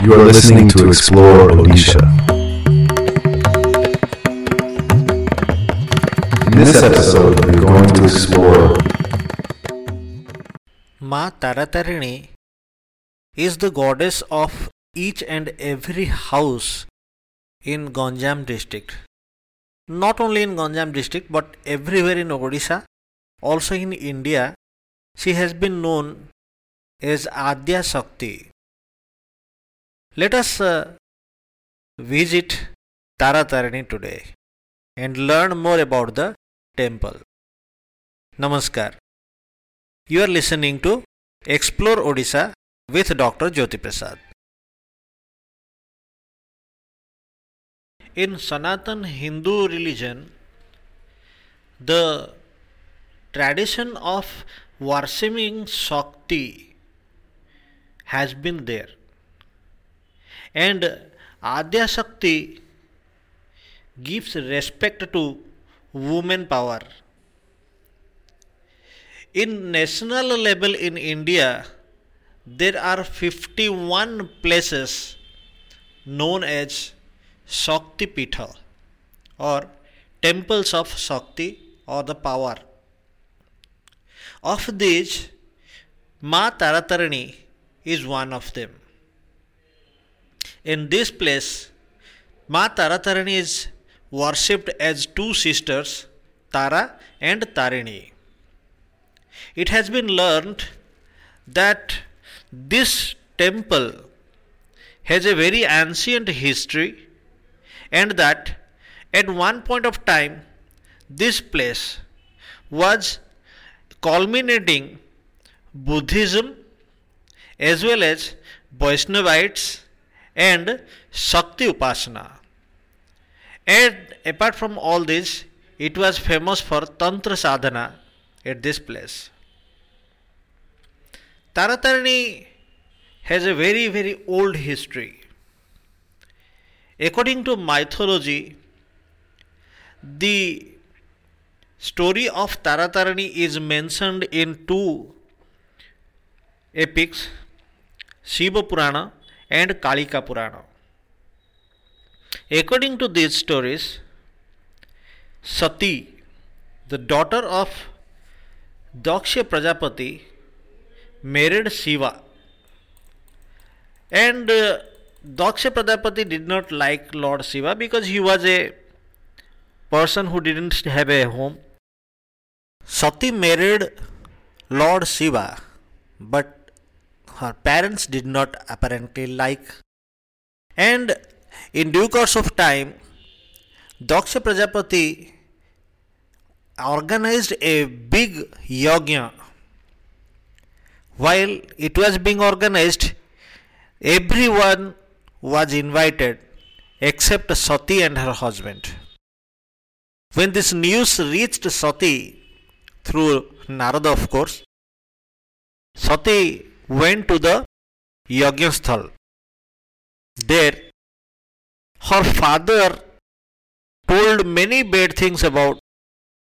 You are listening to Explore Odisha. In this episode, we're going to explore Ma Taratarini is the goddess of each and every house in Ganjam district. Not only in Ganjam district but everywhere in Odisha, also in India, she has been known as Adya Shakti. Let us uh, visit Taratarini today and learn more about the temple. Namaskar. You are listening to Explore Odisha with Dr. Jyoti Prasad. In Sanatan Hindu religion, the tradition of worshipping Shakti has been there. And Adya Shakti gives respect to woman power. In national level in India, there are 51 places known as Shakti Pitha or temples of Shakti or the power. Of these, Ma Taratarini is one of them. In this place, Ma Taratarini is worshipped as two sisters, Tara and Tarini. It has been learned that this temple has a very ancient history and that at one point of time this place was culminating Buddhism as well as Vaishnavites and Shakti Upasana. And apart from all this, it was famous for Tantra Sadhana at this place. Taratarini has a very very old history. According to mythology, the story of Taratarini is mentioned in two epics Shiva Purana and Kalika Purana. According to these stories, Sati, the daughter of Daksha Prajapati, married Shiva. And uh, Daksha Prajapati did not like Lord Shiva because he was a person who didn't have a home. Sati married Lord Shiva, but her parents did not apparently like. And in due course of time, Daksha Prajapati organized a big yajna. While it was being organized, everyone was invited except Sati and her husband. When this news reached Sati through Narada, of course, Sati went to the Yajna There, her father told many bad things about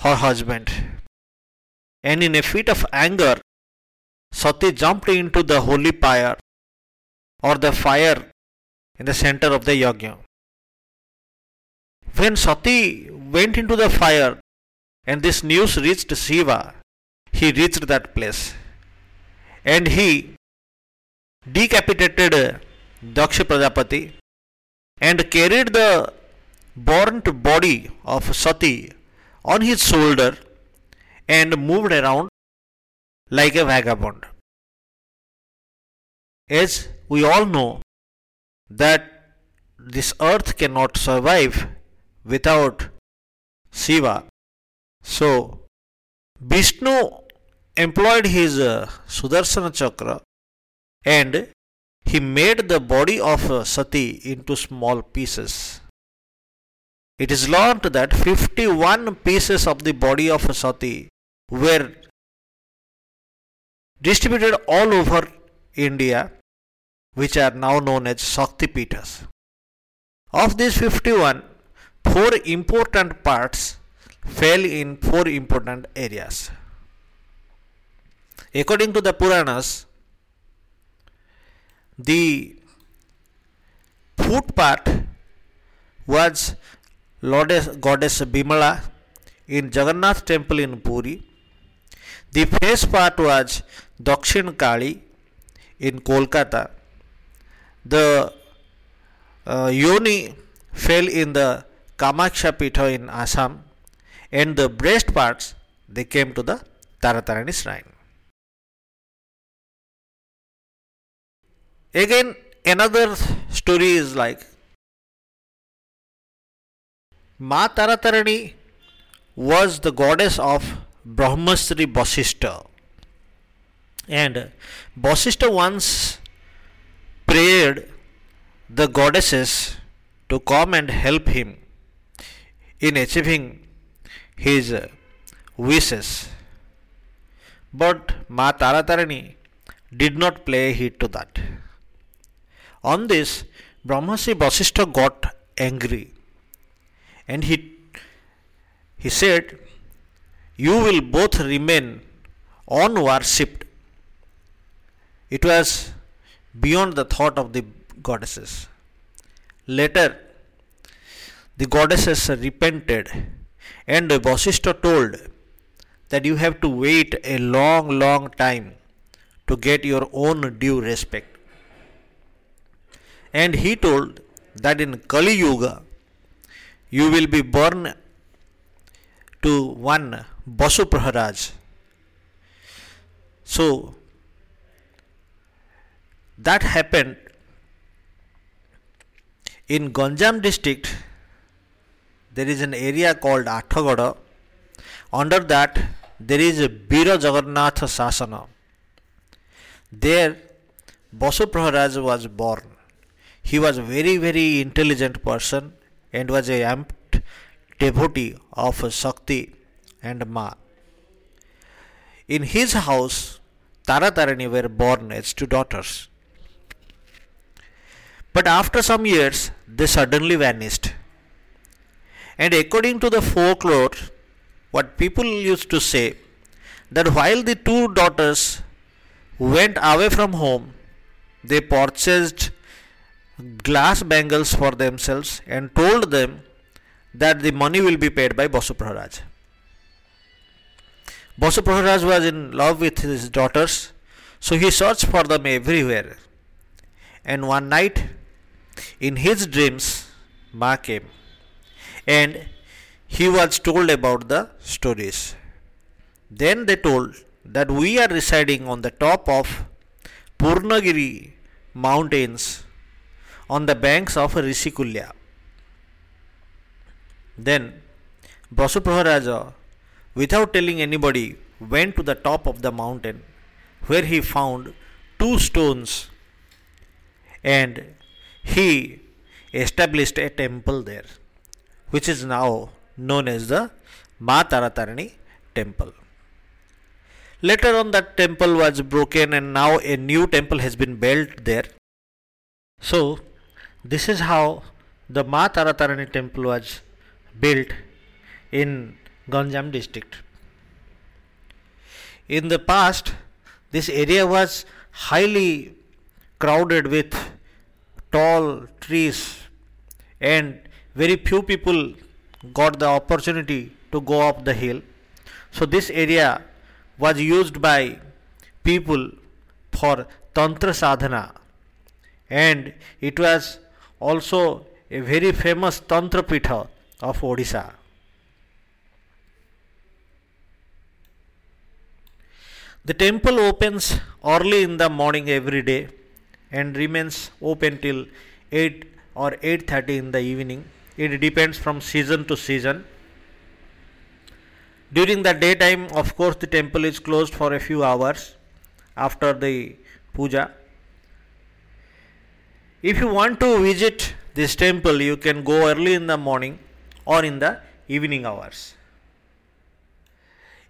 her husband. And in a fit of anger, Sati jumped into the holy fire or the fire in the center of the yajna. When Sati went into the fire and this news reached Shiva, he reached that place and he decapitated Daksha Prajapati and carried the burnt body of Sati on his shoulder and moved around like a vagabond. As we all know that this earth cannot survive without Shiva. So Vishnu employed his uh, Sudarshana Chakra and he made the body of uh, Sati into small pieces. It is learnt that 51 pieces of the body of Sati were distributed all over India, which are now known as Shakti Pithas. Of these 51, four important parts fell in four important areas. According to the Puranas, the foot part was Goddess, goddess Bimala in Jagannath temple in Puri. The face part was Dakshin Kali in Kolkata. The uh, yoni fell in the Kamakhya Pitha in Assam and the breast parts they came to the Taratarini shrine. Again another story is like Ma Taratarini was the goddess of Brahmarshi Vasishta and Vasishta once prayed the goddesses to come and help him in achieving his wishes. But Ma Taratarini did not play heed to that. On this, Brahmarshi Vasishta got angry and he, he said, You will both remain unworshipped. It was beyond the thought of the goddesses. Later, the goddesses repented and Vasishta told that you have to wait a long, long time to get your own due respect. And he told that in Kali Yuga you will be born to one Basu Praharaj. So that happened in Ganjam district. There is an area called Athagada. Under that, there is a Bira Jagannath Sasana. There, Basu Praharaj was born. He was a very, very intelligent person and was a amped devotee of Shakti and Ma. In his house, Taratarini were born as two daughters. But after some years, they suddenly vanished. And according to the folklore, what people used to say, that while the two daughters went away from home, they purchased glass bangles for themselves and told them that the money will be paid by Basu Praharaj. Basu Praharaj was in love with his daughters, so he searched for them everywhere. And one night, in his dreams, Ma came and he was told about the stories. Then they told that we are residing on the top of Purnagiri mountains on the banks of Rishikulya. Then Basu without telling anybody, went to the top of the mountain where he found two stones and he established a temple there, which is now known as the Mataratarini temple. Later on, that temple was broken, and now a new temple has been built there. So, this is how the Ma Taratarini temple was built in Ganjam district. In the past, this area was highly crowded with tall trees and very few people got the opportunity to go up the hill. So this area was used by people for tantra sadhana and it was also a very famous Tantra Pitha of Odisha. The temple opens early in the morning every day and remains open till 8 or 8:30 in the evening. It depends from season to season. During the daytime, of course, the temple is closed for a few hours after the puja if you want to visit this temple, you can go early in the morning or in the evening hours.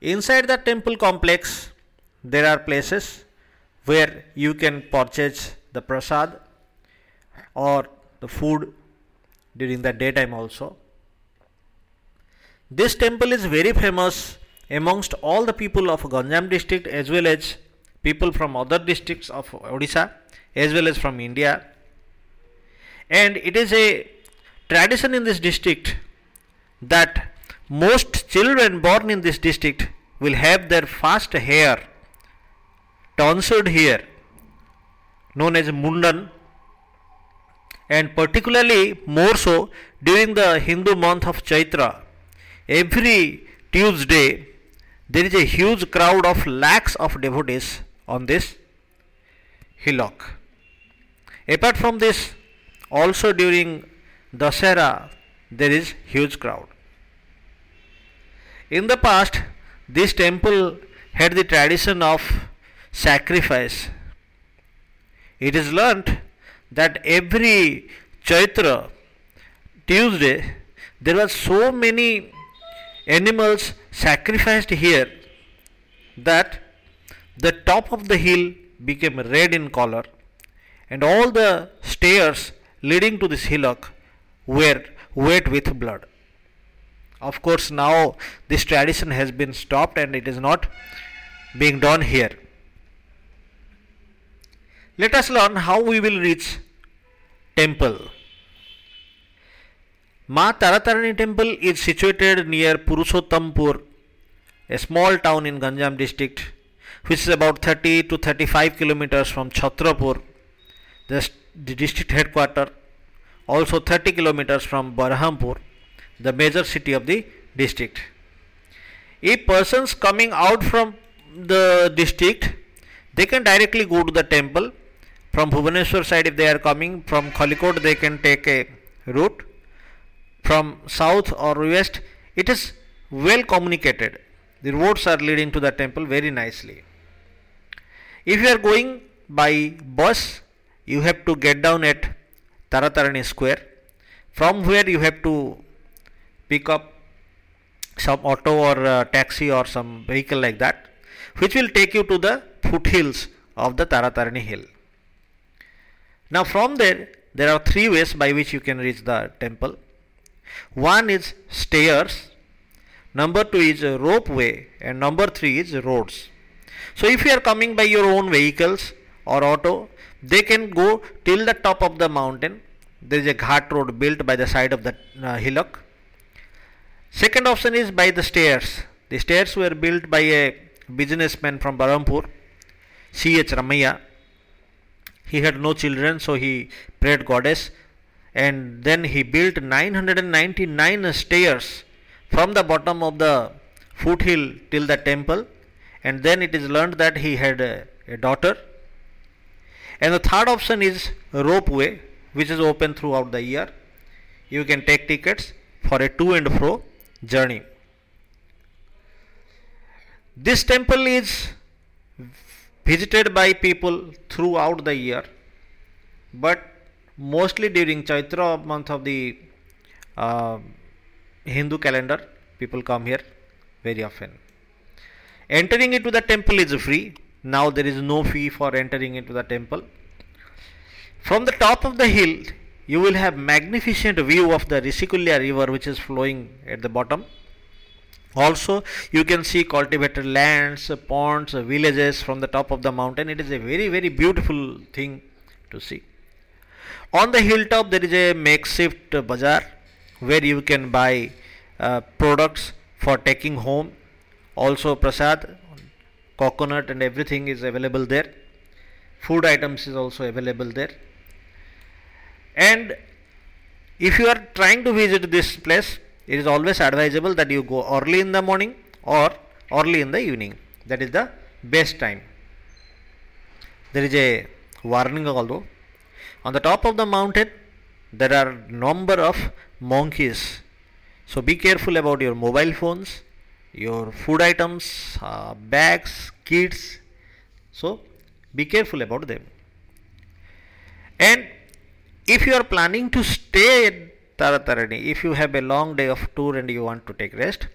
Inside the temple complex, there are places where you can purchase the prasad or the food during the daytime also. This temple is very famous amongst all the people of Ganjam district as well as people from other districts of Odisha as well as from India and it is a tradition in this district that most children born in this district will have their first hair tonsured here known as mundan and particularly more so during the Hindu month of Chaitra. Every Tuesday there is a huge crowd of lakhs of devotees on this hillock. Apart from this, also during Dasera there is huge crowd. In the past, this temple had the tradition of sacrifice. It is learnt that every Chaitra Tuesday there were so many animals sacrificed here that the top of the hill became red in color and all the stairs leading to this hillock were wet with blood. Of course, now this tradition has been stopped and it is not being done here. Let us learn how we will reach temple. Ma Taratarini temple is situated near Purushottampur, a small town in Ganjam district, which is about 30 to 35 kilometers from Chhatrapur, the district headquarters, also 30 kilometers from Berhampur, the major city of the district. If persons coming out from the district, they can directly go to the temple. From Bhubaneswar side, if they are coming from Khalikot, they can take a route. From south or west, it is well communicated. The roads are leading to the temple very nicely. If you are going by bus, you have to get down at Taratarini Square. From where you have to pick up some auto or uh, taxi or some vehicle like that, which will take you to the foothills of the Taratarini hill. Now, from there, there are three ways by which you can reach the temple. One is stairs, number two is a ropeway, and number three is roads. So, if you are coming by your own vehicles or auto, they can go till the top of the mountain. There is a ghat road built by the side of the uh, hillock. Second option is by the stairs. The stairs were built by a businessman from Berhampur, C.H. Ramaya. He had no children, so he prayed goddess and then he built 999 stairs from the bottom of the foothill till the temple and then it is learned that he had a, a daughter and the third option is ropeway which is open throughout the year. You can take tickets for a to and fro journey. This temple is visited by people throughout the year but mostly during chaitra month of the uh, hindu calendar people come here very often. Entering into the temple is free now there is no fee for entering into the temple. From the top of the hill you will have magnificent view of the Rishikulya river which is flowing at the bottom. Also you can see cultivated lands ponds villages from the top of the mountain. It is a very very beautiful thing to see. On the hilltop there is a makeshift bazaar where you can buy uh, products for taking home. Also prasad coconut and everything is available there. Food items is also available there. And if you are trying to visit this place it is always advisable that you go early in the morning or early in the evening. That is the best time. There is a warning although on the top of the mountain there are number of monkeys. So be careful about your mobile phones your food items uh, bags kids. So be careful about them. And if you are planning to stay at Taratarini, if you have a long day of tour and you want to take rest,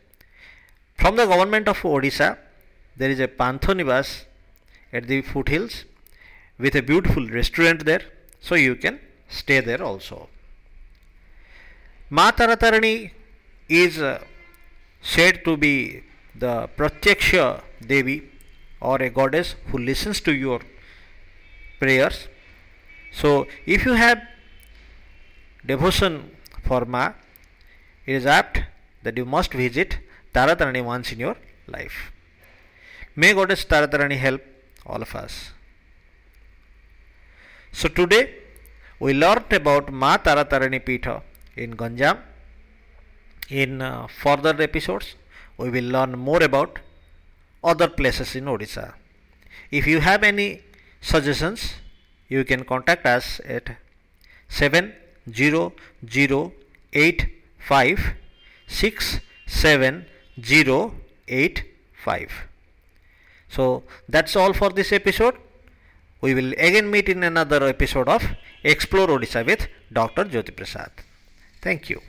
from the government of Odisha, there is a Panthanivas at the foothills with a beautiful restaurant there, so you can stay there also. Ma Taratarini is uh, said to be the Pratyaksha Devi or a goddess who listens to your prayers. So, if you have devotion for Ma, it is apt that you must visit Taratarini once in your life. May Goddess Taratarini help all of us. So today we learnt about Ma Taratarini Pitha in Ganjam. In uh, further episodes, we will learn more about other places in Odisha. If you have any suggestions, you can contact us at 70085670085. So that's all for this episode. We will again meet in another episode of Explore Odisha with Dr. Jyoti Prasad. Thank you.